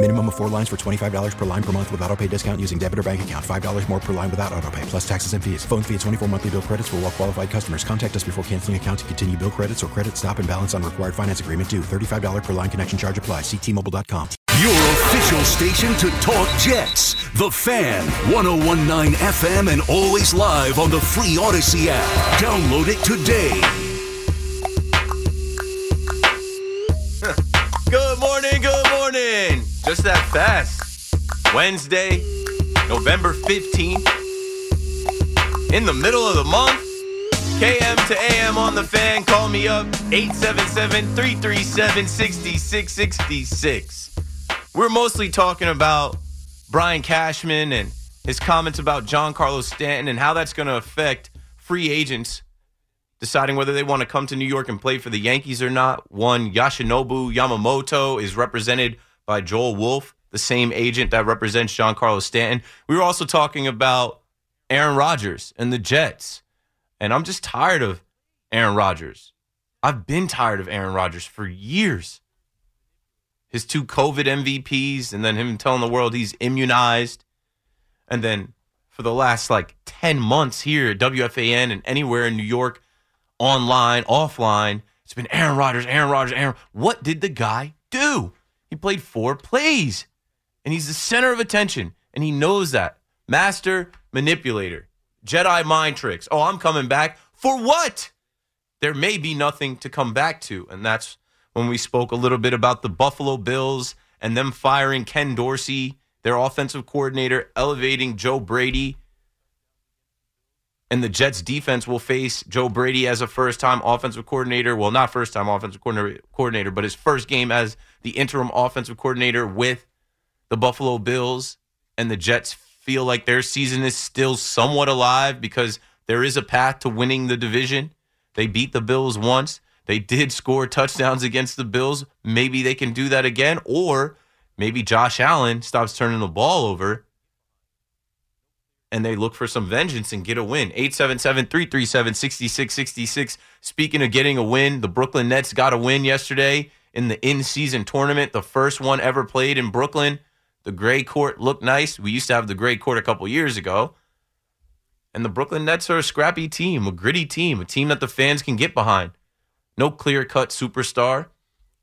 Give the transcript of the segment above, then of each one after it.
Minimum of four lines for $25 per line per month with auto pay discount using debit or bank account. $5 more per line without auto pay, plus taxes and fees. Phone fee at 24 monthly bill credits for all well qualified customers. Contact us before canceling account to continue bill credits or credit stop and balance on required finance agreement due. $35 per line connection charge apply. Ctmobile.com. Your official station to talk Jets. The Fan, 1019 FM, and always live on the free Odyssey app. Download it today. Just that fast. Wednesday, November 15th. In the middle of the month. KM to AM on the fan. Call me up 877 337 6666. We're mostly talking about Brian Cashman and his comments about Giancarlo Stanton and how that's going to affect free agents deciding whether they want to come to New York and play for the Yankees or not. One, Yoshinobu Yamamoto is represented by Joel Wolfe, the same agent that represents Giancarlo Stanton. We were also talking about Aaron Rodgers and the Jets. And I'm just tired of Aaron Rodgers. I've been tired of Aaron Rodgers for years. His two COVID MVPs, and then him telling the world he's immunized. And then for the last like 10 months here at WFAN and anywhere in New York, online, offline. It's been Aaron Rodgers, Aaron Rodgers, Aaron. What did the guy do? He played four plays, and he's the center of attention, and he knows that. Master manipulator, Jedi mind tricks. Oh, I'm coming back for what? There may be nothing to come back to, and that's when we spoke a little bit about the Buffalo Bills and them firing Ken Dorsey, their offensive coordinator, elevating Joe Brady and the Jets defense will face Joe Brady as a first time offensive coordinator. Well, not first time offensive coordinator, but his first game as the interim offensive coordinator with the Buffalo Bills. And the Jets feel like their season is still somewhat alive because there is a path to winning the division. They beat the Bills once. They did score touchdowns against the Bills. Maybe they can do that again. Or maybe Josh Allen stops turning the ball over and they look for some vengeance and get a win. 877-337-6666. Speaking of getting a win, the Brooklyn Nets got a win yesterday in the in-season tournament, the first one ever played in Brooklyn. The gray court looked nice. We used to have the gray court a couple years ago. And the Brooklyn Nets are a scrappy team, a gritty team, a team that the fans can get behind. No clear-cut superstar.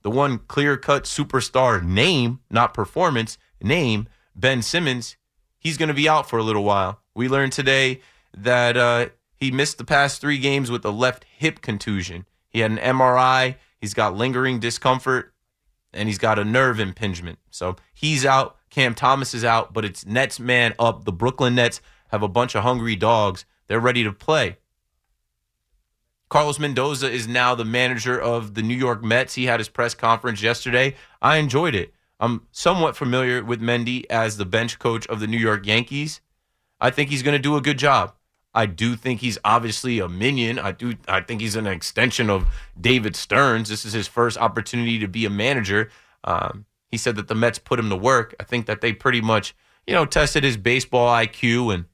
The one clear-cut superstar name, not performance, name, Ben Simmons, he's going to be out for a little while. We learned today that uh, he missed the past three games with a left hip contusion. He had an MRI, he's got lingering discomfort, and he's got a nerve impingement. So he's out. Cam Thomas is out, but it's Nets man up. The Brooklyn Nets have a bunch of hungry dogs. They're ready to play. Carlos Mendoza is now the manager of the New York Mets. He had his press conference yesterday. I enjoyed it. I'm somewhat familiar with Mendy as the bench coach of the New York Yankees. I think he's going to do a good job. I do think he's obviously a minion. I do. I think he's an extension of David Stearns. This is his first opportunity to be a manager. Um, he said that the Mets put him to work. I think that they pretty much, you know, tested his baseball IQ and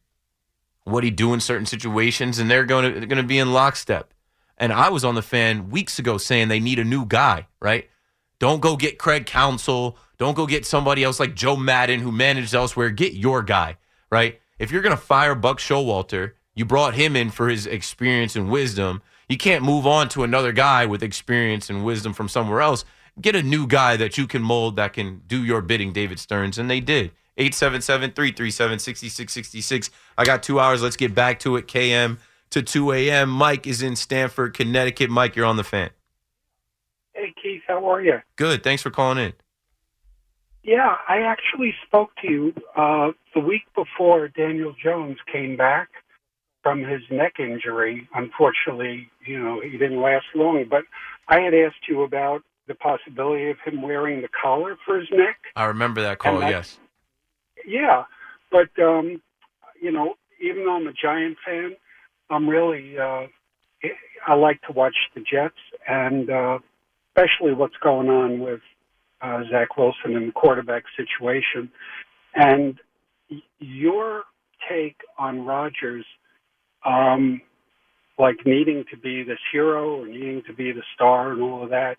what he do in certain situations, and they're going to they're going to be in lockstep. And I was on the fan weeks ago saying they need a new guy, right? Don't go get Craig Counsell. Don't go get somebody else like Joe Maddon who managed elsewhere. Get your guy, right? If you're going to fire Buck Showalter, you brought him in for his experience and wisdom. You can't move on to another guy with experience and wisdom from somewhere else. Get a new guy that you can mold that can do your bidding, David Stearns. And they did. 877 337 6666. I got two hours. Let's get back to it. KM to 2 a.m. Mike is in Stamford, Connecticut. Mike, you're on the fan. How are you? Good. Thanks for calling in. Yeah, I actually spoke to you uh, the week before Daniel Jones came back from his neck injury. Unfortunately, you know, he didn't last long, but I had asked you about the possibility of him wearing the collar for his neck. I remember that call, yes. Yeah, but um, you know, even though I'm a Giant fan, I'm really uh, I like to watch the Jets, and uh, especially what's going on with uh, Zach Wilson and the quarterback situation. And your take on Rodgers, um, like needing to be this hero or needing to be the star and all of that,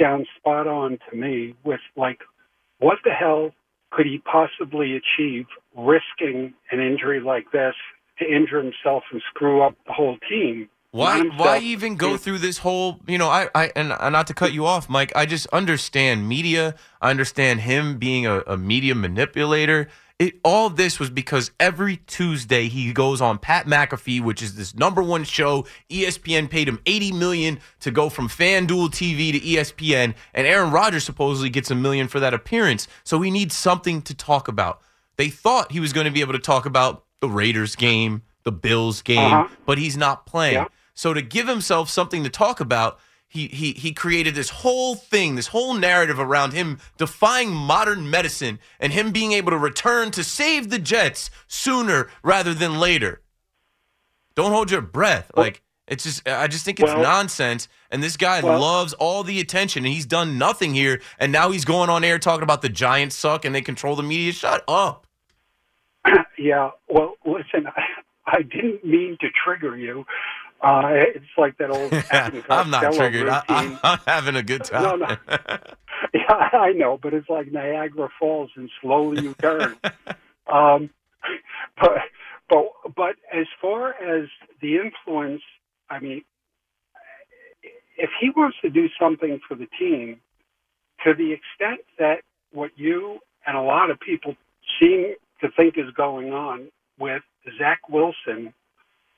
sounds spot on to me. With like, what the hell could he possibly achieve risking an injury like this to injure himself and screw up the whole team? Why Not why even go through this whole you know I, I and uh, not to cut you off Mike I just understand media. I understand him being a, a media manipulator. It all this was because every Tuesday he goes on Pat McAfee which is this number one show. ESPN paid him 80 million to go from FanDuel TV to ESPN and Aaron Rodgers supposedly gets a million for that appearance. So we need something to talk about. They thought he was going to be able to talk about the Raiders game the Bills game Uh-huh. but he's not playing. Yeah. So to give himself something to talk about, he he he created this whole thing, this whole narrative around him defying modern medicine and him being able to return to save the Jets sooner rather than later. Don't hold your breath. Like it's just I just think it's Well- nonsense. And this guy Well- loves all the attention and he's done nothing here. And now he's going on air talking about the Giants suck and they control the media. Shut up. Yeah. Well, listen, I, I didn't mean to trigger you. Uh, it's like that old. I'm not triggered. I, I'm having a good No, time. no. Yeah, I know, but it's like Niagara Falls, and slowly you turn. um, but but but as far as the influence, I mean, if he wants to do something for the team, to the extent that what you and a lot of people seem to think is going on with Zach Wilson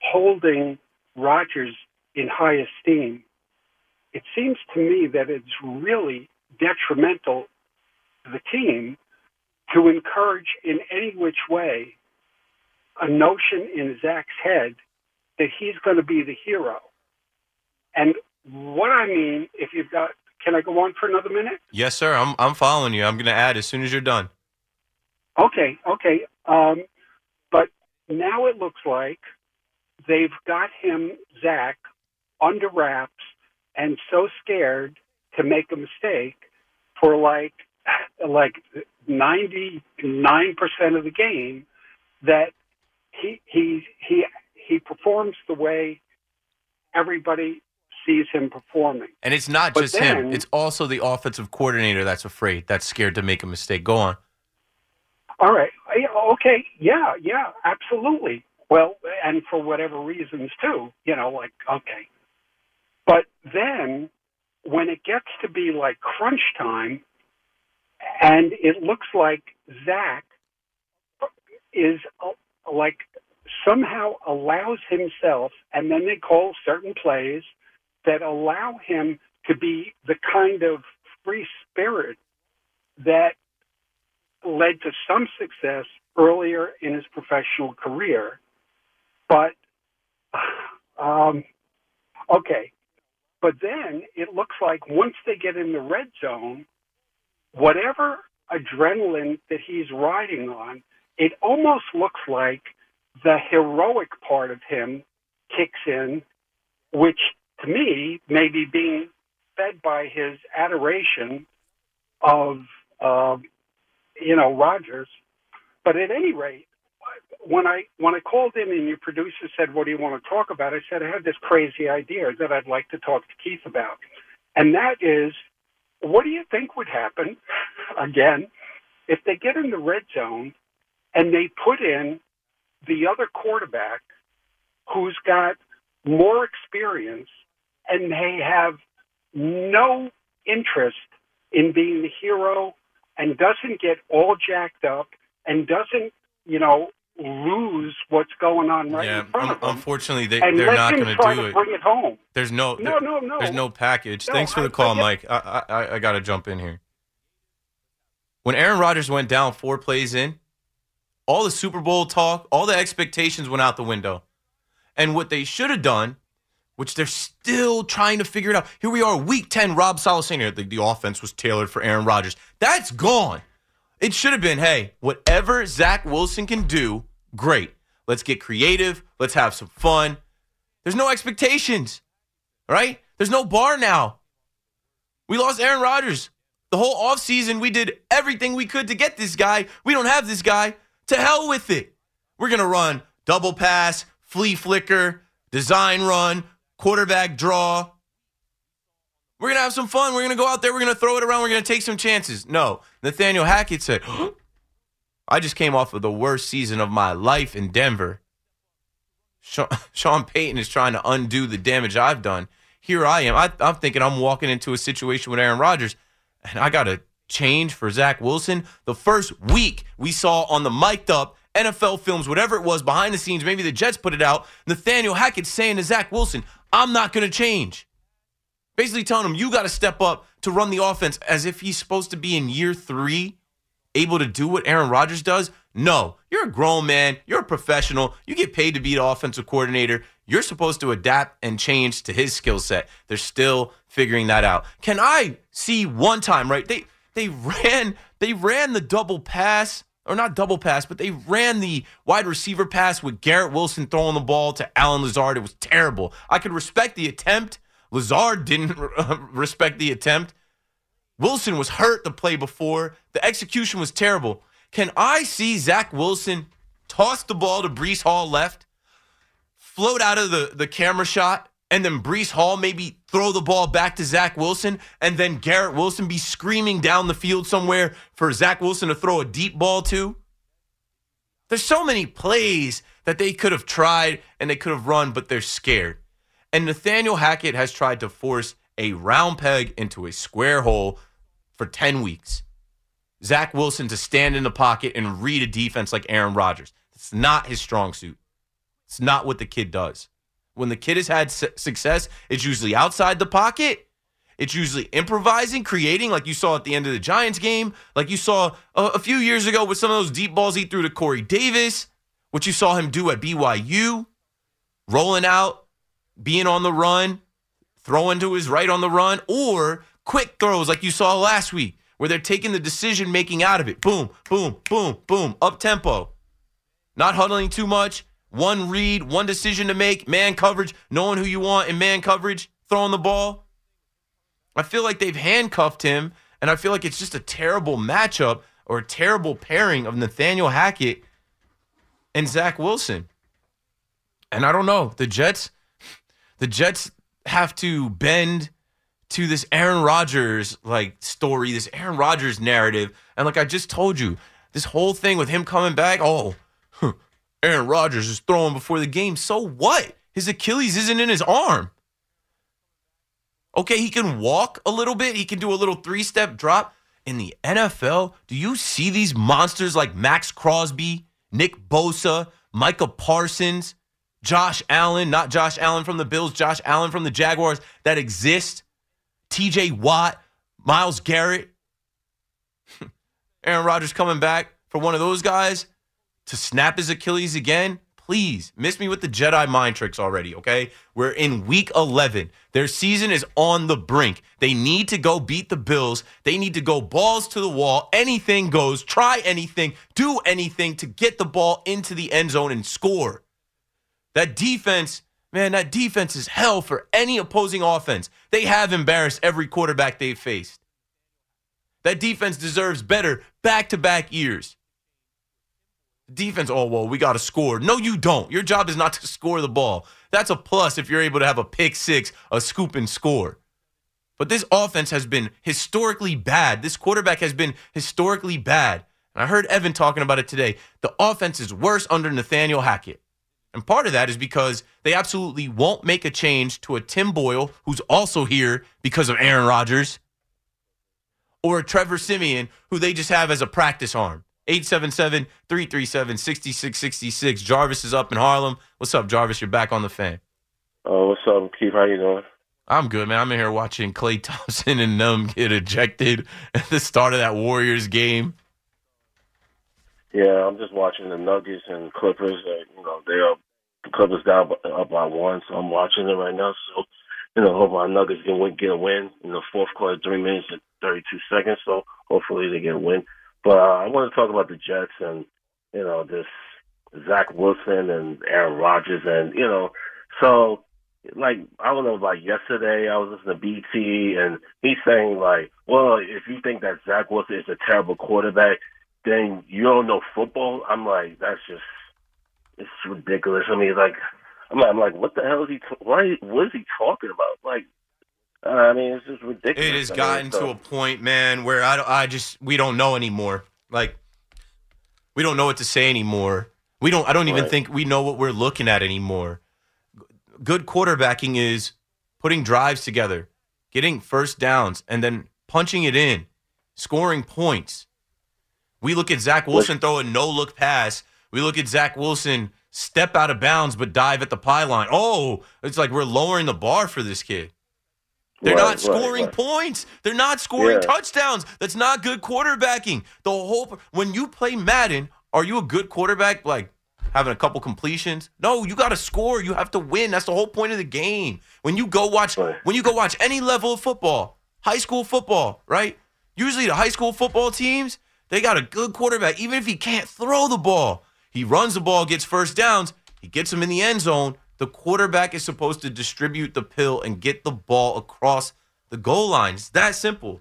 holding Rodgers in high esteem, it seems to me that it's really detrimental to the team to encourage in any which way a notion in Zach's head that he's going to be the hero. And what I mean, if you've got, can I go on for another minute? Yes, sir. I'm I'm following you. I'm going to add as soon as you're done. Okay, okay. Um, but now it looks like they've got him, Zach, under wraps and so scared to make a mistake for like like ninety nine percent of the game that he he he he performs the way everybody sees him performing. And it's not But just him. It's also the offensive coordinator that's afraid, that's scared to make a mistake. Go on. All right. Okay. Yeah. Yeah. Absolutely. Well, and for whatever reasons too. You know, like okay. But then, when it gets to be like crunch time, and it looks like Zach is uh, like somehow allows himself, and then they call certain plays that allow him to be the kind of free spirit that led to some success earlier in his professional career. But, um, okay. But then it looks like once they get in the red zone, whatever adrenaline that he's riding on, it almost looks like the heroic part of him kicks in, which to me may be being fed by his adoration of, uh, you know, Rodgers. But at any rate, when I when I called in and your producer said, "What do you want to talk about?" I said, "I have this crazy idea that I'd like to talk to Keith about," and that is, what do you think would happen again if they get in the red zone and they put in the other quarterback who's got more experience and they have no interest in being the hero and doesn't get all jacked up and doesn't, you know, lose what's going on right yeah, in front of them. unfortunately, they, and they're not going to do it. bring it home. There's no, No, no, no. There's no package. No, Thanks for the call, I Mike. I, I, I got to jump in here. When Aaron Rodgers went down four plays in, all the Super Bowl talk, all the expectations went out the window. And what they should have done, which they're still trying to figure it out. Here we are, week 10, Rob Saleh saying the, the offense was tailored for Aaron Rodgers. That's gone. It should have been, hey, whatever Zach Wilson can do, great. Let's get creative. Let's have some fun. There's no expectations, right? There's no bar now. We lost Aaron Rodgers. The whole offseason, we did everything we could to get this guy. We don't have this guy. To hell with it. We're going to run double pass, flea flicker, design run, quarterback draw. We're going to have some fun. We're going to go out there. We're going to throw it around. We're going to take some chances. No. Nathaniel Hackett said, I just came off of the worst season of my life in Denver. Sean, Payton is trying to undo the damage I've done. Here I am. I, I'm thinking I'm walking into a situation with Aaron Rodgers, and I got to change for Zach Wilson. The first week we saw on the mic'd up NFL films, whatever it was behind the scenes, maybe the Jets put it out. Nathaniel Hackett saying to Zach Wilson, I'm not going to change. Basically telling him, you got to step up to run the offense as if he's supposed to be in year three, able to do what Aaron Rodgers does. No, you're a grown man. You're a professional. You get paid to be the offensive coordinator. You're supposed to adapt and change to his skill set. They're still figuring that out. Can I see one time, right? They they ran they ran the double pass or not double pass, but they ran the wide receiver pass with Garrett Wilson throwing the ball to Allen Lazard. It was terrible. I could respect the attempt. Lazard didn't respect the attempt. Wilson was hurt the play before. The execution was terrible. Can I see Zach Wilson toss the ball to Breece Hall left, float out of the, the camera shot, and then Breece Hall maybe throw the ball back to Zach Wilson, and then Garrett Wilson be screaming down the field somewhere for Zach Wilson to throw a deep ball to? There's so many plays that they could have tried and they could have run, but they're scared. And Nathaniel Hackett has tried to force a round peg into a square hole for 10 weeks. Zach Wilson to stand in the pocket and read a defense like Aaron Rodgers. It's not his strong suit. It's not what the kid does. When the kid has had su- success, it's usually outside the pocket. It's usually improvising, creating, like you saw at the end of the Giants game, like you saw a, a few years ago with some of those deep balls he threw to Corey Davis, what you saw him do at BYU, rolling out, being on the run, throwing to his right on the run, or quick throws like you saw last week, where they're taking the decision making out of it. Boom, boom, boom, boom, up tempo. Not huddling too much. One read, one decision to make, man coverage, knowing who you want in man coverage, throwing the ball. I feel like they've handcuffed him, and I feel like it's just a terrible matchup or a terrible pairing of Nathaniel Hackett and Zach Wilson. And I don't know. The Jets, the Jets have to bend to this Aaron Rodgers like story, this Aaron Rodgers narrative. And like I just told you, this whole thing with him coming back, oh, Aaron Rodgers is throwing before the game. So what? His Achilles isn't in his arm. Okay, he can walk a little bit. He can do a little three step drop. In the NFL, do you see these monsters like Maxx Crosby, Nick Bosa, Micah Parsons, Josh Allen, not Josh Allen from the Bills, Josh Allen from the Jaguars that exist? TJ Watt, Myles Garrett, Aaron Rodgers coming back for one of those guys to snap his Achilles again. Please miss me with the Jedi mind tricks already, okay? We're in week 11. Their season is on the brink. They need to go beat the Bills. They need to go balls to the wall. Anything goes. Try anything. Do anything to get the ball into the end zone and score. That defense, man, that defense is hell for any opposing offense. They have embarrassed every quarterback they've faced. That defense deserves better back to back years. Defense, oh, well, we got to score. No, you don't. Your job is not to score the ball. That's a plus if you're able to have a pick six, a scoop, and score. But this offense has been historically bad. This quarterback has been historically bad. And I heard Evan talking about it today. The offense is worse under Nathaniel Hackett. And part of that is because they absolutely won't make a change to a Tim Boyle, who's also here because of Aaron Rodgers, or a Trevor Siemian, who they just have as a practice arm. 877 337 6666. Jarvis is up in Harlem. What's up, Jarvis? You're back on the fan. Oh, what's up, Keith? How you doing? I'm good, man. I'm in here watching Klay Thompson and them get ejected at the start of that Warriors game. Yeah, I'm just watching the Nuggets and Clippers. Uh, you know, they are the Clippers down up by one, so I'm watching it right now. So, you know, hope our Nuggets can win, get a win in the fourth quarter, three minutes and 32 seconds. So hopefully they get a win. But uh, I want to talk about the Jets and you know this Zach Wilson and Aaron Rodgers and you know so like I don't know like yesterday I was listening to BT and he's saying like well if you think that Zach Wilson is a terrible quarterback then you don't know football. I'm like that's just it's ridiculous. I mean like I'm like, I'm like what the hell is he t- why what is he talking about like I mean, it's just ridiculous. It has I gotten mean, to a point, man, where I, I just we don't know anymore. Like we don't know what to say anymore. We don't. I don't even Right. think we know what we're looking at anymore. Good quarterbacking is putting drives together, getting first downs, and then punching it in, scoring points. We look at Zach Wilson throw a no look pass. We look at Zach Wilson step out of bounds but dive at the pylon. Oh, it's like we're lowering the bar for this kid. They're Right, not right, scoring right. points. They're not scoring Yeah. touchdowns. That's not good quarterbacking. The whole when you play Madden, are you a good quarterback? Like having a couple completions? No, you got to score. You have to win. That's the whole point of the game. When you go watch, Right. when you go watch any level of football, high school football, right? Usually the high school football teams, they got a good quarterback. Even if he can't throw the ball, he runs the ball, gets first downs, he gets him in the end zone. The quarterback is supposed to distribute the pill and get the ball across the goal line. It's that simple.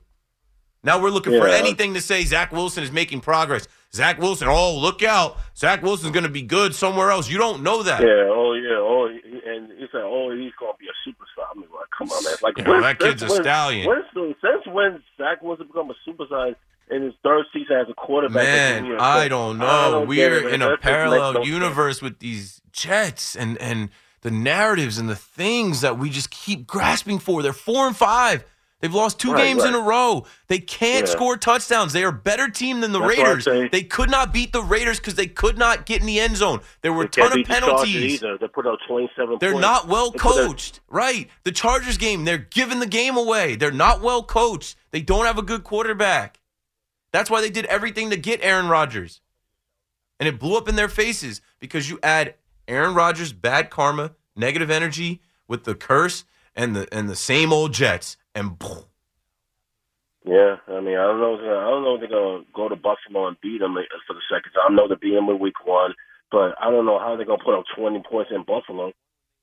Now we're looking for anything to say Zach Wilson is making progress. Zach Wilson, oh, look out. Zach Wilson's going to be good somewhere else. You don't know that. Yeah, oh yeah, oh, and he said, oh, he's gonna be a superstar. I mean, like, come on, man. Like, Yeah, when- that kid's a when- stallion. When, since when Zach Wilson become a superstar in his third season as a quarterback? Man, I don't know. I don't We're it, in a That just makes parallel universe with these Jets and and the narratives and the things that we just keep grasping for. They're four and five. They've lost two Right, games in a row. They can't Yeah. score touchdowns. They are a better team than the That's Raiders. They could not beat the Raiders because they could not get in the end zone. There were a ton of the penalties. Either. They put out twenty-seven. They're points. not well They put out- coached. Right. The Chargers game, they're giving the game away. They're not well coached. They don't have a good quarterback. That's why they did everything to get Aaron Rodgers. And it blew up in their faces because you add Aaron Rodgers' bad karma, negative energy with the curse and the and the same old Jets and boom. Yeah, I mean, I don't know. I don't know if they're gonna go to Buffalo and beat them for the second time. I know they beat them in Week One, but I don't know how they're gonna put up twenty points in Buffalo.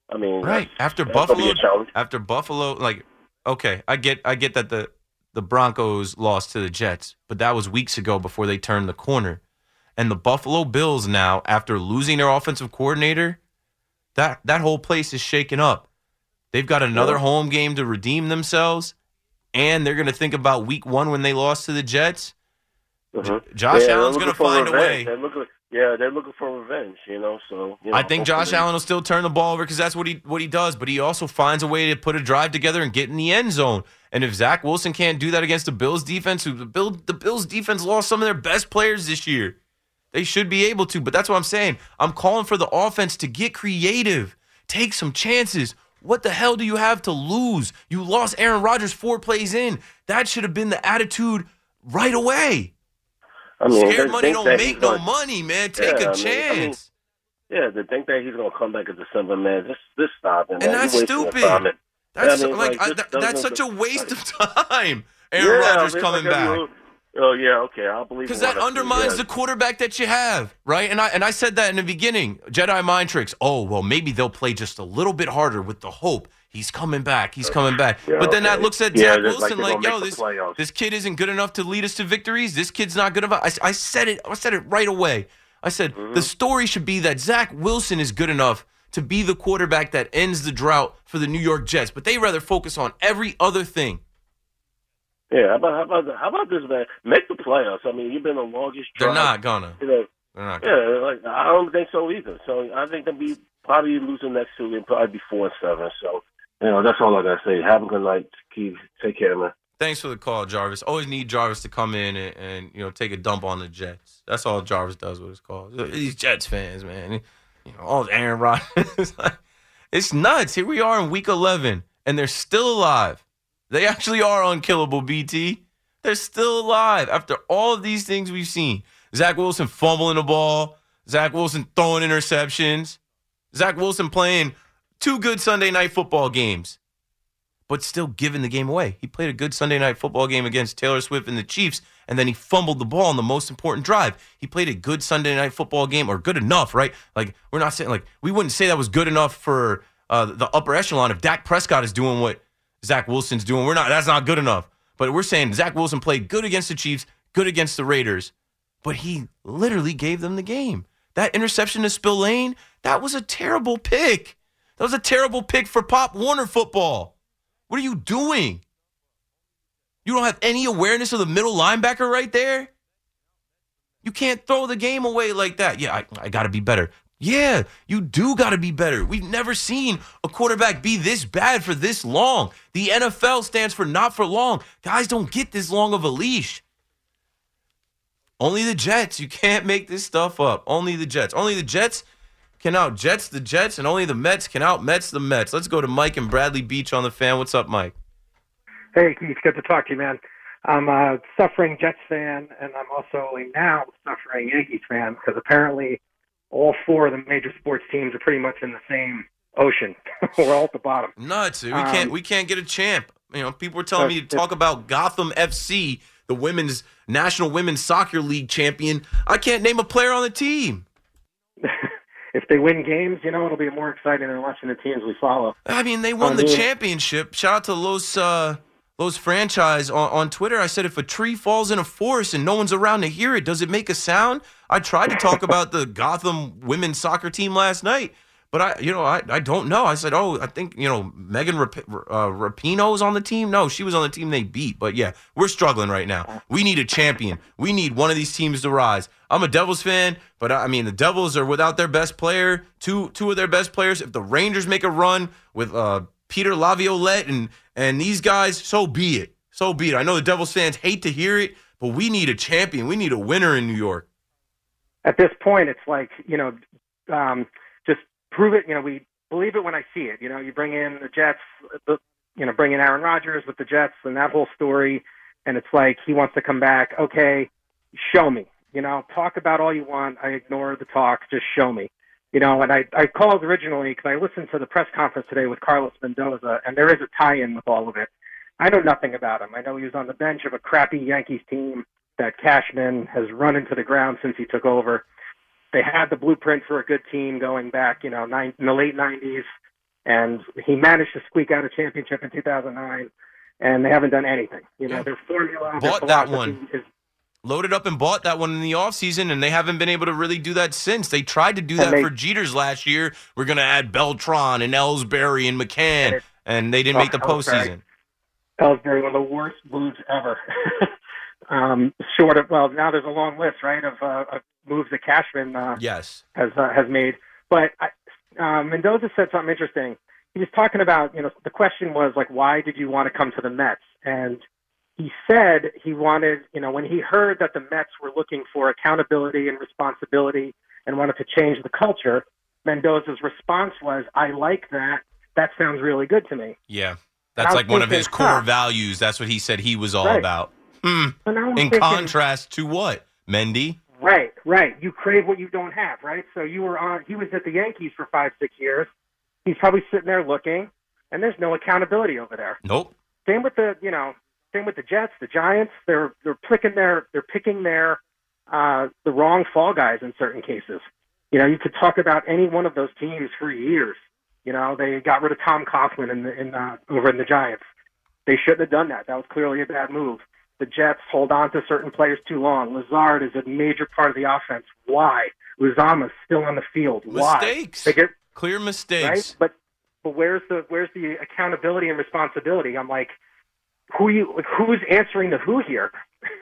I mean, Right. After that's gonna be Buffalo after Buffalo like okay, I get I get that the the Broncos lost to the Jets, but that was weeks ago before they turned the corner. And the Buffalo Bills now after losing their offensive coordinator, that that whole place is shaken up. They've got another home game to redeem themselves and they're going to think about week 1 when they lost to the Jets. Mhm. Josh Yeah, Allen's going to find a way. They're looking, yeah, they're looking for revenge. You know, so you know, I think Josh Allen will still turn the ball over because that's what he what he does. But he also finds a way to put a drive together and get in the end zone. And if Zach Wilson can't do that against the Bills defense, who the Bill the Bills defense lost some of their best players this year, they should be able to. But that's what I'm saying. I'm calling for the offense to get creative, take some chances. What the hell do you have to lose? You lost Aaron Rodgers four plays in. That should have been the attitude right away. I mean, Scared money don't make no gonna- money, man. Take Yeah, a I mean- I mean, chance. Yeah, to think that he's gonna come back in December, man. Just, just stop it. And that's You're wasting your stupid. That's like, I, uh, th- that's such a waste of time. Aaron Yeah, Rodgers coming like, back. Oh yeah, okay, I'll believe. That. Because that what I see, undermines the quarterback that you have, right? And I and I said that in the beginning. Jedi mind tricks. Oh well, maybe they'll play just a little bit harder with the hope he's coming back. He's coming back. Yeah, but then that looks at Zach like Wilson they're like, yo, this this kid isn't good enough to lead us to victories. This kid's not good enough. I, I said it. I said it right away. I said Mm-hmm. the story should be that Zach Wilson is good enough to be the quarterback that ends the drought for the New York Jets, but they rather focus on every other thing. Yeah, how about how about how about this man? Make the playoffs. I mean, you've been the longest. They're not gonna. You know, They're not. yeah, like I don't think so either. So I think they'll be probably losing next two. They'll probably be four and seven. So you know, that's all I gotta say. Have a good night, Keith. Take care, man. Thanks for the call, Jarvis. Always need Jarvis to come in and, and you know take a dump on the Jets. That's all Jarvis does with his calls. These Jets fans, man. You know, all Aaron Rodgers. it's nuts. Here we are in week 11, and they're still alive. They actually are unkillable, BT. They're still alive after all of these things we've seen. Zach Wilson fumbling the ball, Zach Wilson throwing interceptions, Zach Wilson playing two good Sunday night football games, but still giving the game away. He played a good Sunday night football game against Taylor Swift and the Chiefs, and then he fumbled the ball on the most important drive. He played a good Sunday night football game, or good enough, right? Like, we're not saying, like, we wouldn't say that was good enough for uh, the upper echelon. If Dak Prescott is doing what Zach Wilson's doing, we're not, that's not good enough. But we're saying Zach Wilson played good against the Chiefs, good against the Raiders, but he literally gave them the game. That interception to Spillane, that was a terrible pick. That was a terrible pick for Pop Warner football. What are you doing? You don't have any awareness of the middle linebacker right there? You can't throw the game away like that. Yeah, I, I got to be better. Yeah, you do got to be better. We've never seen a quarterback be this bad for this long. The NFL stands for not for long. Guys don't get this long of a leash. Only the Jets. You can't make this stuff up. Only the Jets. Only the Jets can out Jets the Jets, and only the Mets can out Mets the Mets. Let's go to Mike and Bradley Beach on the fan. What's up, Mike? Hey, Keith. Good to talk to you, man. I'm a suffering Jets fan, and I'm also a now suffering Yankees fan because apparently all four of the major sports teams are pretty much in the same ocean. We're all at the bottom. Nuts. We um, can't. We can't get a champ. You know, people were telling me to talk about Gotham FC, the women's National Women's Soccer League champion. I can't name a player on the team. if they win games, you know, it'll be more exciting than watching the teams we follow. I mean, they won I the championship. Shout out to Los uh, Los franchise on, on Twitter. I said, if a tree falls in a forest and no one's around to hear it, does it make a sound? I tried to talk about the Gotham women's soccer team last night. But I, you know, I, I don't know. I said, oh, I think you know Megan Rap- uh, Rapinoe's on the team. No, she was on the team they beat. But yeah, we're struggling right now. We need a champion. We need one of these teams to rise. I'm a Devils fan, but I mean the Devils are without their best player, two two of their best players. If the Rangers make a run with uh, Peter Laviolette and and these guys, so be it. So be it. I know the Devils fans hate to hear it, but we need a champion. We need a winner in New York. At this point, it's like you know. Um, just prove it. You know, we believe it when I see it. You know, you bring in the Jets, you know, bring in Aaron Rodgers with the Jets and that whole story, and it's like he wants to come back. Okay, show me. You know, talk about all you want. I ignore the talk. Just show me. You know, and I I called originally because I listened to the press conference today with Carlos Mendoza, and there is a tie-in with all of it. I know nothing about him. I know he was on the bench of a crappy Yankees team that Cashman has run into the ground since he took over they had the blueprint for a good team going back, you know, nine, in the late '90s, and he managed to squeak out a championship in 2009. And they haven't done anything. You know, their formula, bought their that one. Is, Loaded up and bought that one in the offseason, and they haven't been able to really do that since. They tried to do that they, for Jeters last year. We're going to add Beltran and Ellsbury and McCann, and, and they didn't oh, make the postseason. Ellsbury, one of the worst moves ever. um, short of well, now there's a long list, right, of, uh, of moves that Cashman uh, yes has uh, has made. But I, uh, Mendoza said something interesting. He was talking about you know the question was like why did you want to come to the Mets and he said he wanted you know when he heard that the Mets were looking for accountability and responsibility and wanted to change the culture. Mendoza's response was, "I like that. That sounds really good to me." Yeah, that's like one of his core huh. values. That's what he said he was all right. about. Hmm. In thinking, contrast to what, Mendy? Right, right. You crave what you don't have, right? So you were on. He was at the Yankees for five, six years. He's probably sitting there looking, and there's no accountability over there. Nope. Same with the, you know, same with the Jets, the Giants. They're they're picking their they're picking their uh, the wrong fall guys in certain cases. You know, you could talk about any one of those teams for years. You know, they got rid of Tom Coughlin in the in uh, over in the Giants. They shouldn't have done that. That was clearly a bad move the Jets hold on to certain players too long. Lazard is a major part of the offense. Why? Uzomah's still on the field. Why? Mistakes. They get, Clear mistakes. Right? But but where's the where's the accountability and responsibility? I'm like, who you who's answering the who here?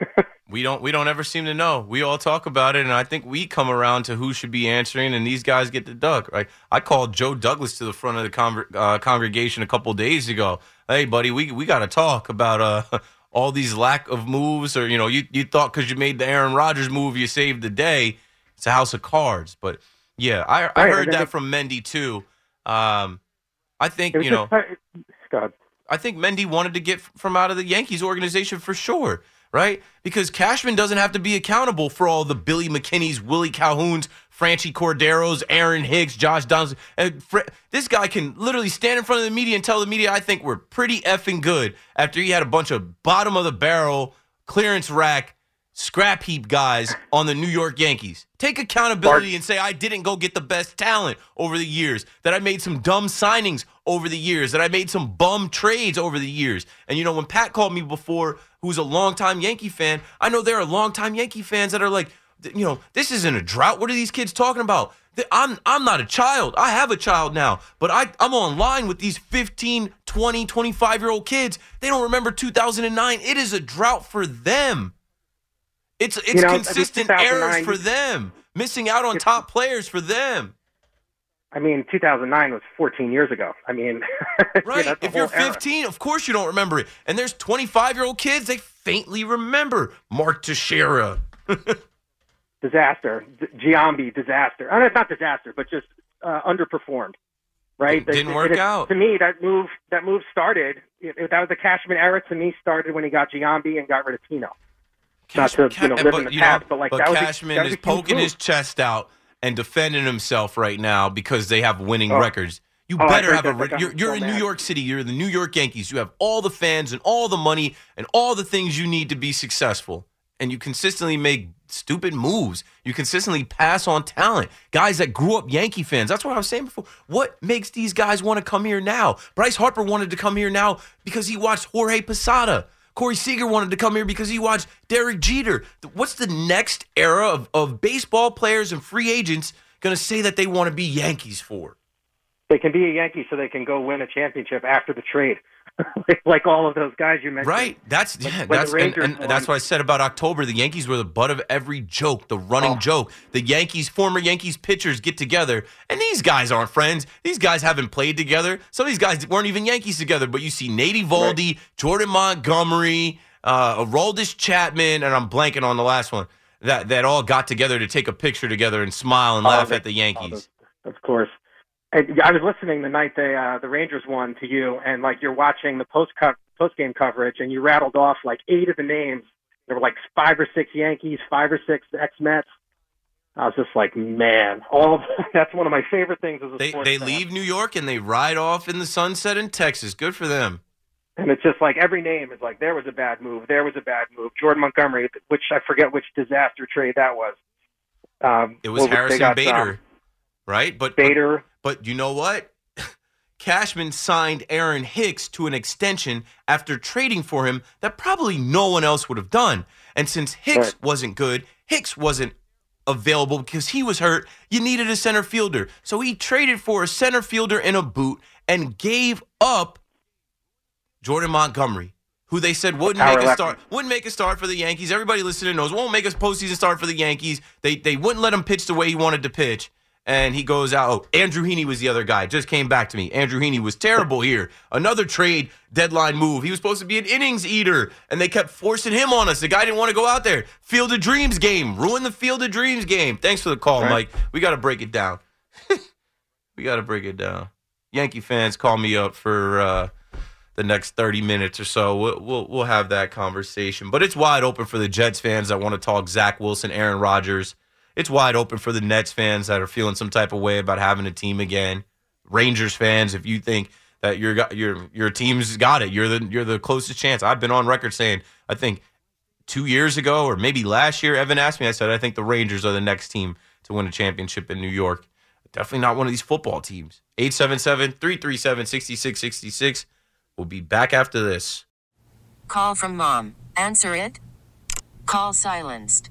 we don't we don't ever seem to know. We all talk about it, and I think we come around to who should be answering, and these guys get the duck. Right? I called Joe Douglas to the front of the con- uh, congregation a couple days ago. Hey, buddy, we we got to talk about uh all these lack of moves, or you know, you you thought because you made the Aaron Rodgers move, you saved the day. It's a house of cards. But yeah, I, I Right, heard that from Mendy too. Um, I think you know. just, God. I think Mendy wanted to get from out of the Yankees organization for sure, right? Because Cashman doesn't have to be accountable for all the Billy McKinney's, Willie Calhoun's, Franchy Cordero's, Aaron Hicks, Josh Donaldson. Uh, Fr- this guy can literally stand in front of the media and tell the media, I think we're pretty effing good after he had a bunch of bottom of the barrel, clearance rack, scrap heap guys on the New York Yankees. Take accountability and say, I didn't go get the best talent over the years, that I made some dumb signings over the years, that I made some bum trades over the years. And you know, when Pat called me before, who's a longtime Yankee fan, I know there are longtime Yankee fans that are like, you know, this isn't a drought. What are these kids talking about? I'm I'm not a child. I have a child now, but I I'm online with these 15, 20, 25 year old kids. They don't remember 2009. It is a drought for them. It's it's You know, consistent I errors for them. Missing out on top players for them. I mean, 2009 was 14 years ago. I mean, Right. a if you're whole era. 15, of course you don't remember it. And there's 25 year old kids, they faintly remember Mark Teixeira. disaster, D- Giambi disaster. Uh, not disaster, but just uh, underperformed. Right? Didn't That- work it- out. To me, that move that move started. It, it- that was the Cashman era. To me, started when he got Giambi and got rid of Tino. Not to you know live in the you past, but like that was a- Cashman that was is poking his chest out and defending himself right now because they have winning Oh. records. You Oh, better have a. that. You're, you're so in New. York City. You're the New York Yankees. You have all the fans and all the money and all the things you need to be successful. And you consistently make stupid moves. You consistently pass on talent. Guys that grew up Yankee fans. That's what I was saying before. What makes these guys want to come here now? Bryce Harper wanted to come here now because he watched Jorge Posada. Corey Seager wanted to come here because he watched Derek Jeter. What's the next era of, of baseball players and free agents going to say that they want to be Yankees for? They can be a Yankee, so they can go win a championship after the trade, like all of those guys you mentioned. Right. That's yeah. when That's and, and won- that's what I said about October. The Yankees were the butt of every joke, the running Oh. joke. The Yankees, former Yankees pitchers get together, and these guys aren't friends. These guys haven't played together. Some of these guys weren't even Yankees together. But you see Nate Eovaldi, Jordan Montgomery, uh, Aroldis Chapman, and I'm blanking on the last one. That that all got together to take a picture together and smile and Oh, laugh they- at the Yankees. Of course. And I was listening the night they uh, the Rangers won to you, and like you're watching the post post game coverage, and you rattled off like eight of the names. There were like five or six Yankees, five or six ex Mets. I was just like, man, all of that's one of my favorite things as a They they fan. leave New York and they ride off in the sunset in Texas. Good for them. and it's just like every name is like there was a bad move, there was a bad move. Jordan Montgomery, which I forget which disaster trade that was. Um, It was Harrison got, Bader, um, right? But Bader. But, but you know what? Cashman signed Aaron Hicks to an extension after trading for him that probably no one else would have done. And since Hicks Right. wasn't good, Hicks wasn't available because he was hurt. You needed a center fielder. So he traded for a center fielder in a boot and gave up Jordan Montgomery, who they said wouldn't Power make a start, wouldn't make a start for the Yankees. Everybody listening knows won't make a postseason start for the Yankees. They they wouldn't let him pitch the way he wanted to pitch. And he goes out. Oh, Andrew Heaney was the other guy. Just came back to me. Andrew Heaney was terrible here. Another trade deadline move. He was supposed to be an innings eater, and they kept forcing him on us. The guy didn't want to go out there. Field of Dreams game. Ruin the Field of Dreams game. Thanks for the call, Right. Mike. We got to break it down. we got to break it down. Yankee fans call me up for uh, the next 30 minutes or so. We'll, we'll we'll have that conversation. But it's wide open for the Jets fans that want to talk Zach Wilson, Aaron Rodgers. It's wide open for the Nets fans that are feeling some type of way about having a team again. Rangers fans, if you think that your your your team's got it, you're the you're the closest chance. I've been on record saying I think two years ago or maybe last year, Evan asked me. I said I think the Rangers are the next team to win a championship in New York. Definitely not one of these football teams. 877-337-6666. We'll be back after this. Call from mom. Answer it. Call silenced.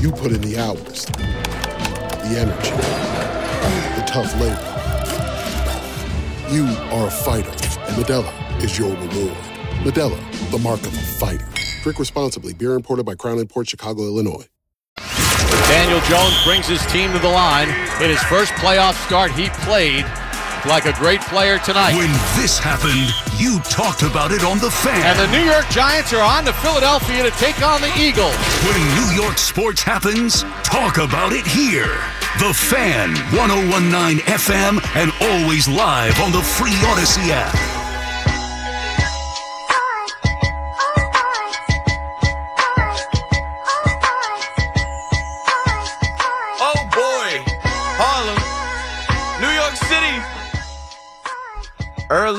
You put in the hours, the energy, the tough labor. You are a fighter, and Modelo is your reward. Modelo, the mark of a fighter. Drink responsibly. Beer imported by Crown Port Chicago, Illinois. Daniel Jones brings his team to the line. In his first playoff start, he played like a great player tonight. When this happened, you talked about it on The Fan. And the New York Giants are on to Philadelphia to take on the Eagles. When New York sports happens, talk about it here. The Fan, 1019 FM, and always live on the free Audacy app.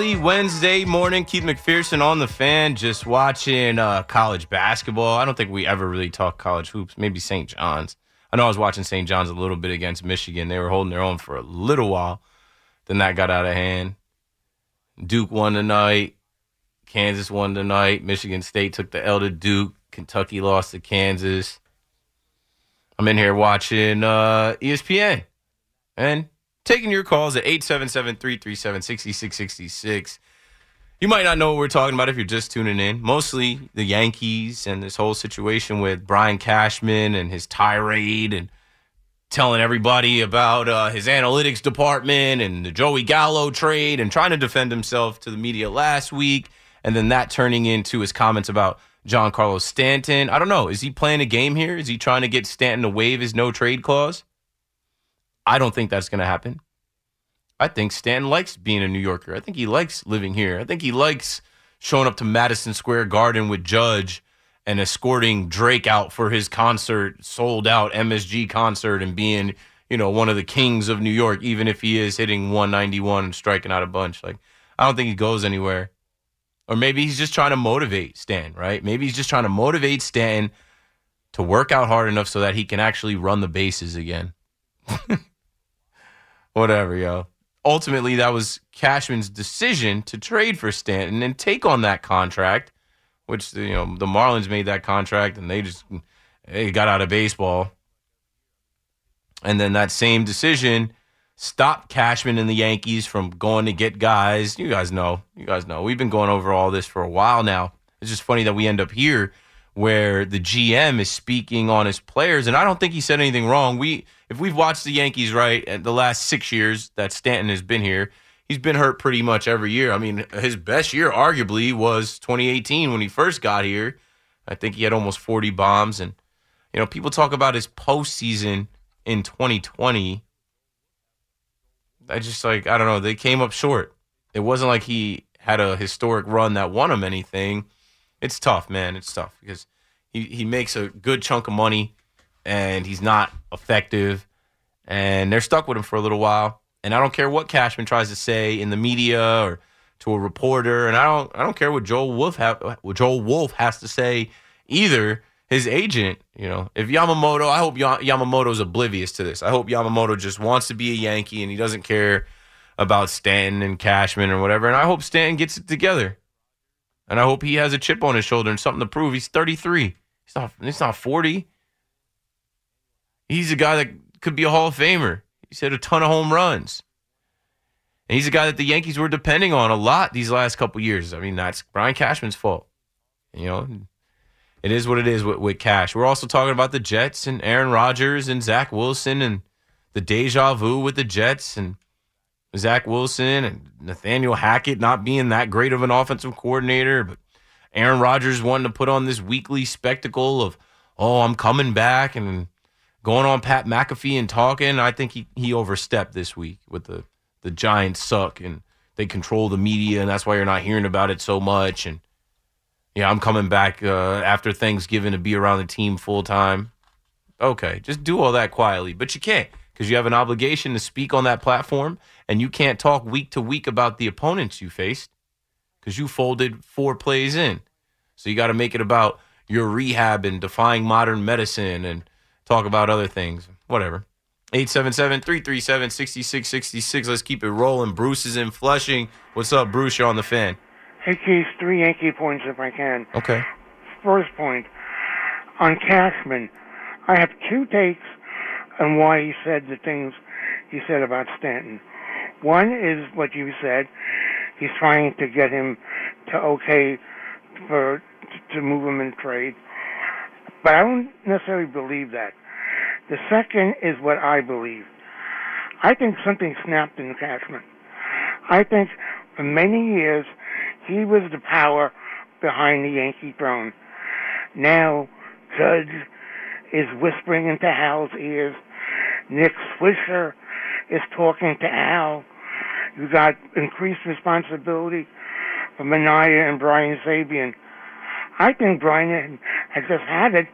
Early Wednesday morning, Keith McPherson on the fan, just watching uh, college basketball. I don't think we ever really talk college hoops. Maybe St. John's. I know I was watching St. John's a little bit against Michigan. They were holding their own for a little while. Then that got out of hand. Duke won tonight. Kansas won tonight. Michigan State took the L to Duke. Kentucky lost to Kansas. I'm in here watching uh, ESPN and taking your calls at 877-337-6666. You might not know what we're talking about if you're just tuning in. Mostly the Yankees and this whole situation with Brian Cashman and his tirade and telling everybody about uh, his analytics department and the Joey Gallo trade and trying to defend himself to the media last week. And then that turning into his comments about Giancarlo Stanton. I don't know. Is he playing a game here? Is he trying to get Stanton to waive his no trade clause? I don't think that's going to happen. I think Stan likes being a New Yorker. I think he likes living here. I think he likes showing up to Madison Square Garden with Judge and escorting Drake out for his concert, sold out MSG concert, and being, you know, one of the kings of New York, even if he is hitting 191 and striking out a bunch. Like, I don't think he goes anywhere. Or maybe he's just trying to motivate Stan, right? Maybe he's just trying to motivate Stan to work out hard enough so that he can actually run the bases again. Whatever, yo. Ultimately, that was Cashman's decision to trade for Stanton and take on that contract, which you know the Marlins made that contract and they just they got out of baseball. And then that same decision stopped Cashman and the Yankees from going to get guys. You guys know. You guys know. We've been going over all this for a while now. It's just funny that we end up here where the GM is speaking on his players, and I don't think he said anything wrong. We, if we've watched the Yankees right at the last six years that Stanton has been here, he's been hurt pretty much every year. I mean, his best year arguably was 2018 when he first got here. I think he had almost 40 bombs, and you know, people talk about his postseason in 2020. I just like I don't know. They came up short. It wasn't like he had a historic run that won him anything. It's tough, man. It's tough because he, he makes a good chunk of money and he's not effective. And they're stuck with him for a little while. And I don't care what Cashman tries to say in the media or to a reporter, and I don't I don't care what Joel Wolfe have what Joel Wolfe has to say either. His agent, you know, if Yamamoto, I hope Yamamoto's oblivious to this. I hope Yamamoto just wants to be a Yankee and he doesn't care about Stanton and Cashman or whatever. And I hope Stanton gets it together. And I hope he has a chip on his shoulder and something to prove. He's 33. He's not he's not 40. He's a guy that could be a Hall of Famer. He's hit a ton of home runs. And he's a guy that the Yankees were depending on a lot these last couple years. I mean, that's Brian Cashman's fault. You know, it is what it is with, with Cash. We're also talking about the Jets and Aaron Rodgers and Zach Wilson and the deja vu with the Jets and Zach Wilson and Nathaniel Hackett not being that great of an offensive coordinator, but Aaron Rodgers wanting to put on this weekly spectacle of oh, I'm coming back and going on Pat McAfee and talking. I think he, he overstepped this week with the, the Giants suck and they control the media, and that's why you're not hearing about it so much. And yeah, I'm coming back uh, after Thanksgiving to be around the team full time. Okay, just do all that quietly, but you can't because you have an obligation to speak on that platform, and you can't talk week to week about the opponents you faced because you folded four plays in. So you got to make it about your rehab and defying modern medicine and talk about other things. Whatever. 877 337 6666. Let's keep it rolling. Bruce is in Flushing. What's up, Bruce? You're on the fan. Hey, Keith, three Yankee points if I can. Okay. First point, on Cashman, I have two takes on why he said the things he said about Stanton. One is what you said. He's trying to get him to okay for to move him in trade. But I don't necessarily believe that. The second is what I believe. I think something snapped in Cashman. I think for many years he was the power behind the Yankee throne. Now Judge is whispering into Hal's ears. Nick Swisher is talking to Al. You got increased responsibility for Manaea and Brian Sabean. I think Brian has just had it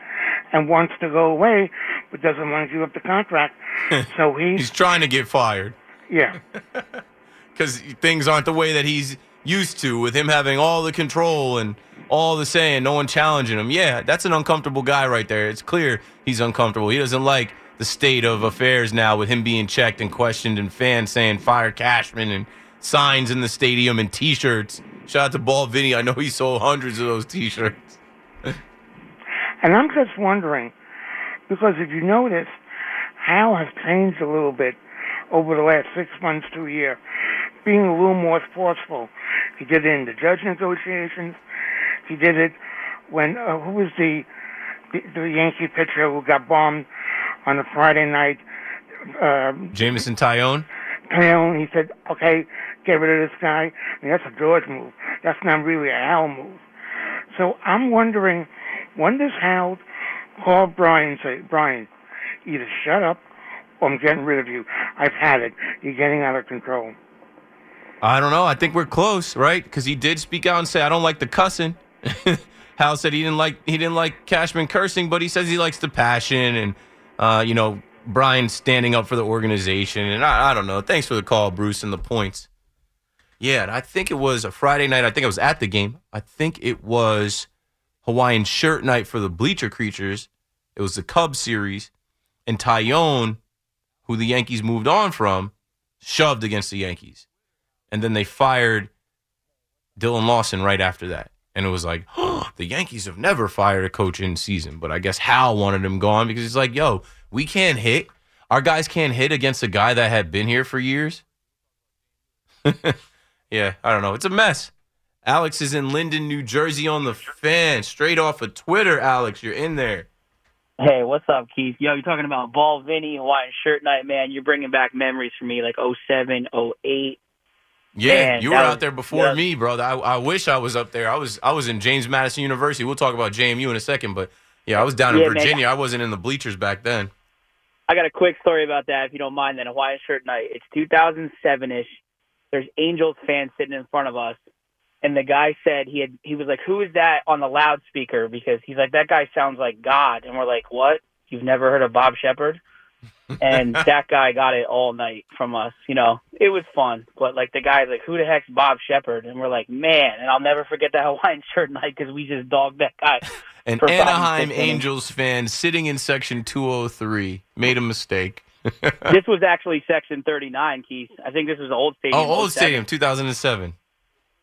and wants to go away, but doesn't want to give up the contract. so he He's trying to get fired yeah. because things aren't the way that he's used to with him having all the control and all the say and no one challenging him. Yeah, that's an uncomfortable guy right there. It's clear he's uncomfortable. He doesn't like the state of affairs now with him being checked and questioned and fans saying fire Cashman and signs in the stadium and T-shirts. Shout out to Bald Vinny. I know he sold hundreds of those T-shirts. And I'm just wondering, because if you notice, Hal has changed a little bit over the last six months to a year, being a little more forceful. He did it in the judge negotiations. He did it when uh, who was the, the the Yankee pitcher who got bombed on a Friday night? Uh, Jameson Taillon. Taillon. He said, "Okay, get rid of this guy." I mean, that's a George move. That's not really a Hal move. So I'm wondering, when does Hal call Brian and say, Brian, either shut up or I'm getting rid of you. I've had it. You're getting out of control. I don't know. I think we're close, right? Because he did speak out and say, "I don't like the cussing." Hal said he didn't like he didn't like Cashman cursing, but he says he likes the passion and uh, you know Brian standing up for the organization. And I, I don't know. Thanks for the call, Bruce, and the points. Yeah, and I think it was a Friday night. I think I was at the game. I think it was Hawaiian shirt night for the Bleacher Creatures. It was the Cubs series, and Taillon, who the Yankees moved on from, shoved against the Yankees, and then they fired Dillon Lawson right after that. And it was like, oh, the Yankees have never fired a coach in season. But I guess Hal wanted him gone because he's like, yo, we can't hit. Our guys can't hit against a guy that had been here for years. yeah, I don't know. It's a mess. Alex is in Linden, New Jersey on the fan. Straight off of Twitter, Alex. You're in there. Hey, what's up, Keith? Yo, you're talking about Bald Vinny, Hawaiian Shirt Night, man. You're bringing back memories for me, like 07, 08. Yeah, Man, you were out was- there before yeah. me, brother. I, I wish I was up there. I was I was in James Madison University. We'll talk about JMU in a second, but yeah, I was down Yeah, in man. Virginia. I wasn't in the bleachers back then. I got a quick story about that, if you don't mind. Then Hawaiian Shirt Night. It's 2007 ish. There's Angels fans sitting in front of us, and the guy said he had. He was like, "Who is that on the loudspeaker?" Because he's like, "That guy sounds like God," and we're like, "What? You've never heard of Bob Sheppard?" and that guy got it all night from us. You know, it was fun, but like the guy's like, "Who the heck's Bob Sheppard?" And we're like, "Man!" And I'll never forget that Hawaiian Shirt Night because we just dogged that guy. An Anaheim. Angels fan sitting in section 203 made a mistake. this was actually section 39, Keith. I think this was the old stadium. oh, old stadium, 2007.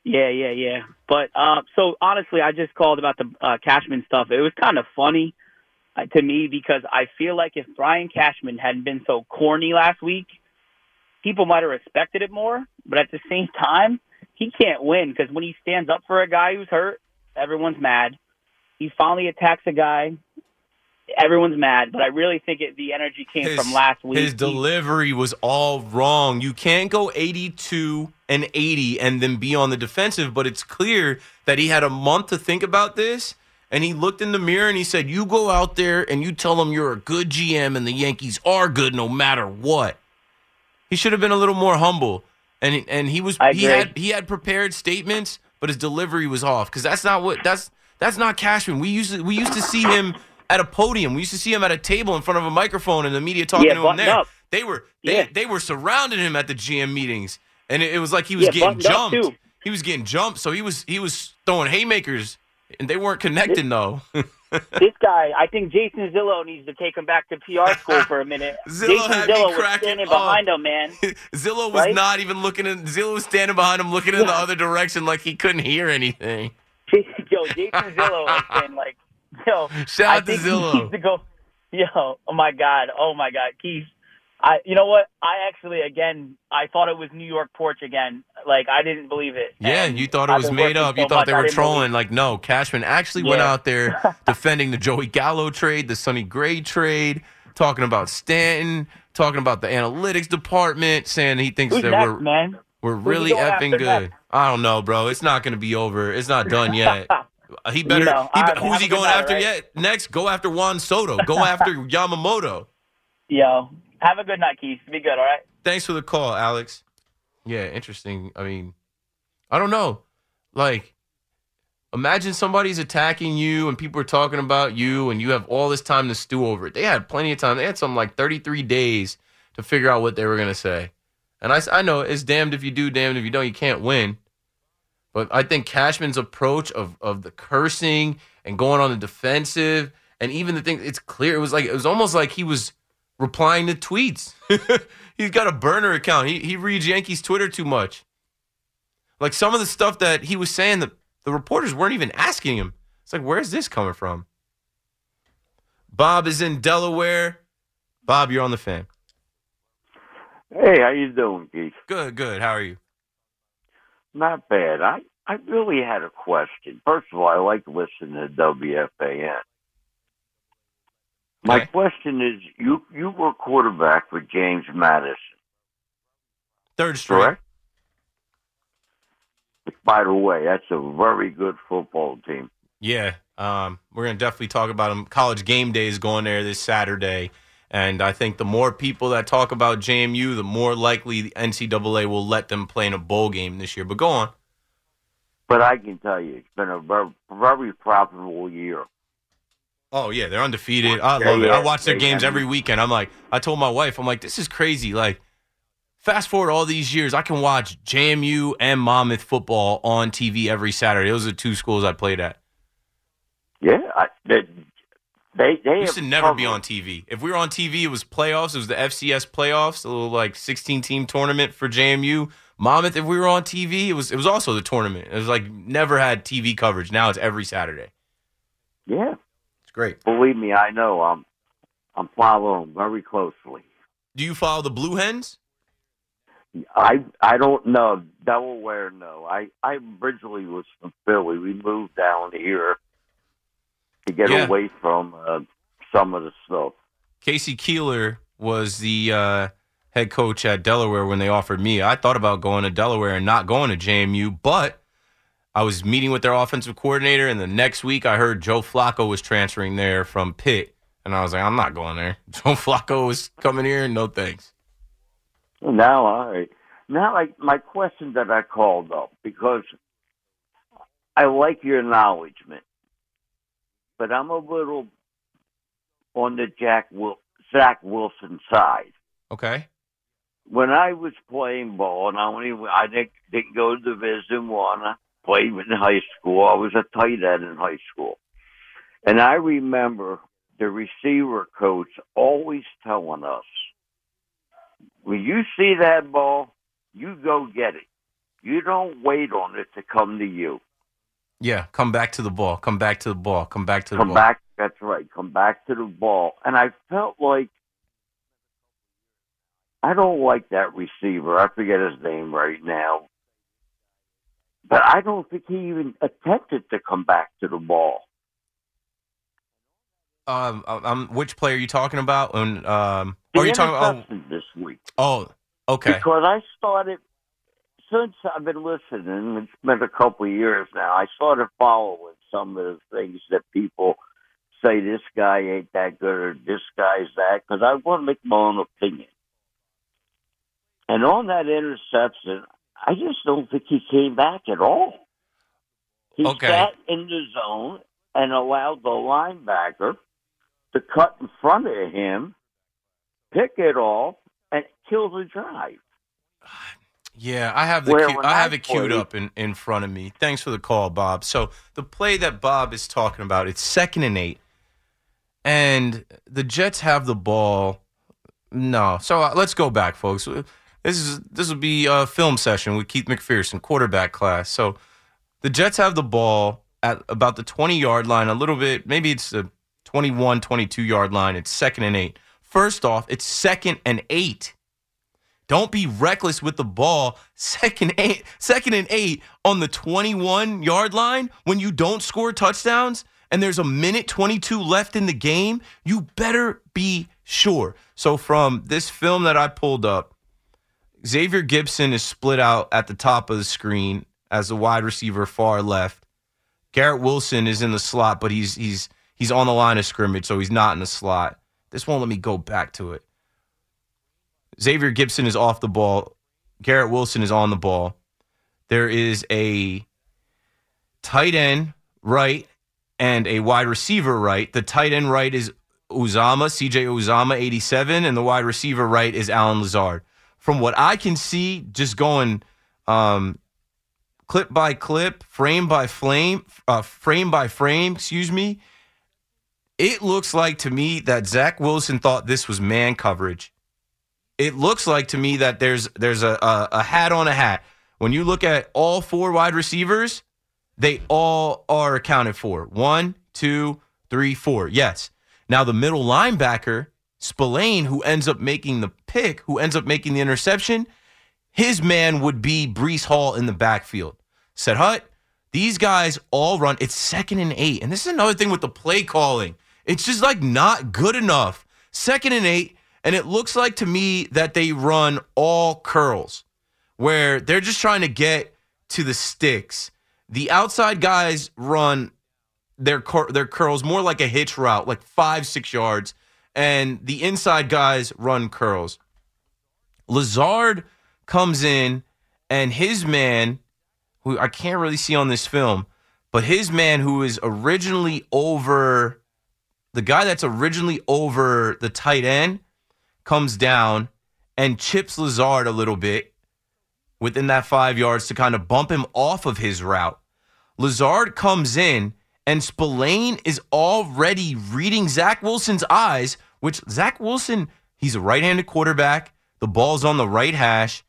Yeah, yeah, yeah. But um, so honestly, I just called about the uh, Cashman stuff. It was kind of funny uh, to me because I feel like if Brian Cashman hadn't been so corny last week, people might have respected it more. But at the same time, he can't win because when he stands up for a guy who's hurt, everyone's mad. He finally attacks a guy. Everyone's mad, but I really think it, the energy came from last week. His delivery was all wrong. You can't go 82 and 80 and then be on the defensive, but it's clear that he had a month to think about this and he looked in the mirror and he said, "You go out there and you tell them you're a good GM and the Yankees are good no matter what." He should have been a little more humble, and he- and he was he had he had prepared statements, but his delivery was off because that's not what that's that's not Cashman. We used to we used to see him at a podium. We used to see him at a table in front of a microphone and the media talking Yeah, to him there. up. They were they Yeah. they were surrounding him at the GM meetings, and it, it was like he was Yeah, getting jumped. He was getting jumped, so he was he was throwing haymakers, and they weren't connecting though. this guy, I think Jason Zillo needs to take him back to PR school for a minute. Zillo Jason had Zillo was standing up. behind him, man. Zillo was Right? not even looking in. Zillo was standing behind him, looking in the other direction, like he couldn't hear anything. Yo, Jason Zillo has been like, yo, Shout out to Zillo. to go. Yo, oh my God, oh my God, Keith. I, you know what? I actually, again, I thought it was New York porch again. Like I didn't believe it. Yeah, And you thought it was made up. You thought much, they were trolling. Like, no, Cashman actually went out there defending the Joey Gallo trade, the Sonny Gray trade, talking about Stanton, talking about the analytics department, saying he thinks Who's that next, we're man? we're really effing good. next? I don't know, bro. It's not going to be over. It's not done yet. He better. he be- who's he going after right? yet? Next, go after Juan Soto. Go after Yamamoto. Yo, have a good night, Keith. Be good, all right? Thanks for the call, Alex. Yeah, interesting. I mean, I don't know. Like, imagine somebody's attacking you and people are talking about you and you have all this time to stew over it. They had plenty of time. They had something like 33 days to figure out what they were going to say. And I, I know it's damned if you do, damned if you don't. You can't win. But I think Cashman's approach of, of the cursing and going on the defensive and even the thing, it's clear. It was like, it was almost like he was replying to tweets. He's got a burner account. He, he reads Yankees Twitter too much. Like some of the stuff that he was saying, the, the reporters weren't even asking him. It's like, where's this coming from? Bob is in Delaware. Bob, you're on the fan. Hey, how you doing, Keith? Good, good. How are you? Not bad. I I really had a question. First of all, I like listening to WFAN. My question is, you you were quarterback for James Madison, Third straight. correct? By the way, that's a very good football team. Yeah, um, we're gonna definitely talk about them. College game day is going there this Saturday, and I think the more people that talk about JMU, the more likely the NCAA will let them play in a bowl game this year. But go on. But I can tell you, it's been a very, very profitable year. Oh yeah, they're undefeated. I love it. I watch their games every weekend. I'm like, I told my wife, I'm like, this is crazy. Like, fast forward all these years, I can watch JMU and Monmouth football on TV every Saturday. Those are the two schools I played at. Yeah, I, they they, they to never be on TV. If we were on TV, it was playoffs. It was the FCS playoffs, a little like 16 team tournament for JMU. Monmouth, if we were on TV, it was it was also the tournament. It was like never had TV coverage. Now it's every Saturday. Yeah, it's great. Believe me, I know. I'm I'm following very closely. Do you follow the Blue Hens? I I don't know Delaware. No, I I originally was from Philly. We moved down here to get Yeah. away from uh, some of the stuff. K.C. Keeler was the uh, head coach at Delaware when they offered me. I thought about going to Delaware and not going to JMU, but I was meeting with their offensive coordinator, and the next week I heard Joe Flacco was transferring there from Pitt, and I was like, I'm not going there. Joe Flacco is coming here, no thanks. Now, all right. Now, like my question that I called up because I like your acknowledgement, but I'm a little on the Jack Wil- Zach Wilson side. Okay. When I was playing ball, and I only I didn't, didn't go to Division One. I played in high school. I was a tight end in high school, and I remember the receiver coach always telling us when you see that ball, you go get it. You don't wait on it to come to you. Yeah, come back to the ball. Come back to the ball. Come back to the Come ball. Come back. That's right. Come back to the ball. And I felt like I don't like that receiver. I forget his name right now. But I don't think he even attempted to come back to the ball. Um, um, which player are you talking about? And um, The are you talking about? interception this week. Oh, oh, okay. Because I started since I've been listening. It's been a couple of years now. I started following some of the things that people say this guy ain't that good or this guy's that because I want to make my own opinion. And on that interception, I just don't think he came back at all. He Okay. sat in the zone and allowed the linebacker to cut in front of him, pick it off, and kill the drive. Yeah, I have the cu- I have it queued up in, in front of me. Thanks for the call, Bob. So the play that Bob is talking about, it's second and eight, and the Jets have the ball. No, so uh, let's go back, folks. This is this will be a film session with Keith McPherson, quarterback class. So the Jets have the ball at about the 20 yard line, a little bit, maybe it's the 21, 22 yard line. It's second and eight. First off, it's second and eight. Don't be reckless with the ball. Second eight, second and eight on the 21 yard line when you don't score touchdowns and there's a minute 22 left in the game. You better be sure. So from this film that I pulled up, Xavier Gipson is split out at the top of the screen as a wide receiver far left. Garrett Wilson is in the slot, but he's he's he's on the line of scrimmage, so he's not in the slot. This won't let me go back to it. Xavier Gipson is off the ball. Garrett Wilson is on the ball. There is a tight end right and a wide receiver right. The tight end right is Uzomah, CJ Uzomah, 87, and the wide receiver right is Allen Lazard. From what I can see, just going um, clip by clip, frame by frame, uh, frame by frame, excuse me, it looks like to me that Zach Wilson thought this was man coverage. It looks like to me that there's there's a, a, a hat on a hat. When you look at all four wide receivers, they all are accounted for. One, two, three, four. Yes. Now the middle linebacker, Spillane, who ends up making the pick, who ends up making the interception, his man would be Breece Hall in the backfield. Said Hut, these guys all run. It's second and eight. And this is another thing with the play calling. It's just like not good enough. Second and eight. And it looks like to me that they run all curls where they're just trying to get to the sticks. The outside guys run their cur- their curls more like a hitch route, like five six yards, and the inside guys run curls. Lazard comes in, and his man, who I can't really see on this film, but his man who is originally over the guy that's originally over the tight end comes down and chips Lazard a little bit within that five yards to kind of bump him off of his route. Lazard comes in, and Spillane is already reading Zach Wilson's eyes, which Zach Wilson, he's a right handed quarterback. The ball's on the right hash.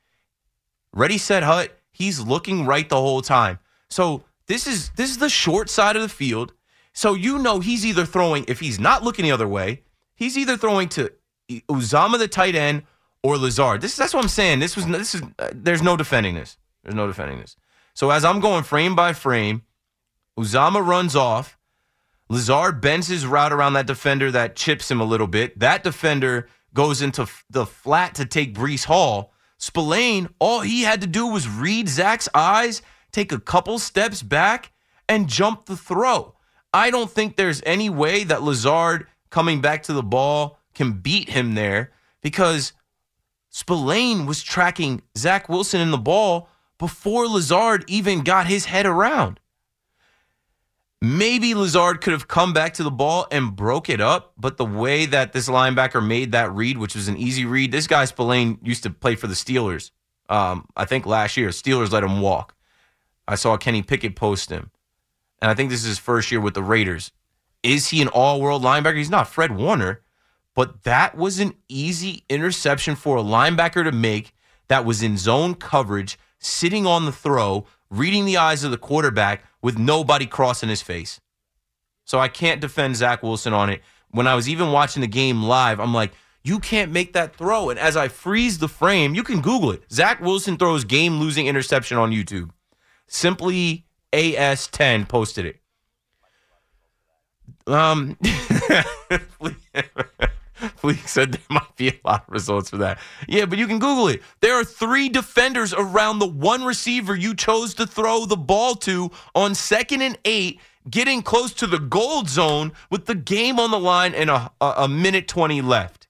Ready, set, hut. He's looking right the whole time. So this is this is the short side of the field. So you know he's either throwing, if he's not looking the other way, he's either throwing to Uzomah the tight end or Lazard. This that's what I'm saying. This was this is uh, there's no defending this. There's no defending this. So as I'm going frame by frame, Uzomah runs off. Lazard bends his route around that defender that chips him a little bit. That defender goes into the flat to take Breece Hall. Spillane, all he had to do was read Zach's eyes, take a couple steps back, and jump the throw. I don't think there's any way that Lazard coming back to the ball can beat him there because Spillane was tracking Zach Wilson in the ball before Lazard even got his head around. Maybe Lazard could have come back to the ball and broke it up, but the way that this linebacker made that read, which was an easy read, this guy Spillane used to play for the Steelers. Um, I think last year, Steelers let him walk. I saw Kenny Pickett post him, and I think this is his first year with the Raiders. Is he an all-world linebacker? He's not Fred Warner, but that was an easy interception for a linebacker to make. That was in zone coverage, sitting on the throw, reading the eyes of the quarterback with nobody crossing his face. So I can't defend Zach Wilson on it. When I was even watching the game live, I'm like, you can't make that throw. And as I freeze the frame, you can Google it. Zach Wilson throws game losing interception on YouTube. Simply AS10 posted it. Um, Fleek said there might be a lot of results for that. Yeah, but you can Google it. There are three defenders around the one receiver you chose to throw the ball to on second and eight. getting close to the gold zone with the game on the line and a, a, a minute 20 left.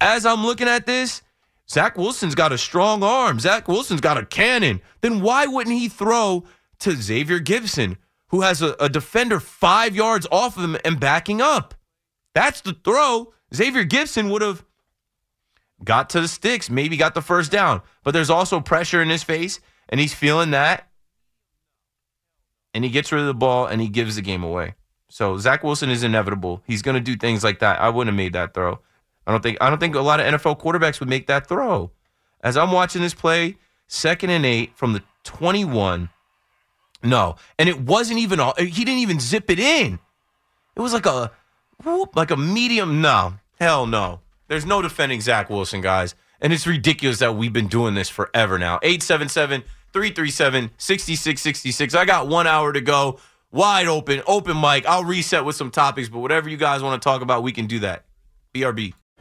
As I'm looking at this, Zach Wilson's got a strong arm. Zach Wilson's got a cannon. Then why wouldn't he throw to Xavier Gipson, who has a, a defender five yards off of him and backing up? That's the throw. Xavier Gipson would have got to the sticks, maybe got the first down. But there's also pressure in his face, and he's feeling that. And he gets rid of the ball and he gives the game away. So Zach Wilson is inevitable. He's going to do things like that. I wouldn't have made that throw. I don't think I don't think a lot of NFL quarterbacks would make that throw. As I'm watching this play, second and eight from the 21. No, and it wasn't even all. He didn't even zip it in. It was like a whoop, like a medium. No, hell no. There's no defending Zach Wilson, guys. And it's ridiculous that we've been doing this forever now. 877 337 6666. I got one hour to go. Wide open, open mic. I'll reset with some topics, but whatever you guys want to talk about, we can do that. BRB.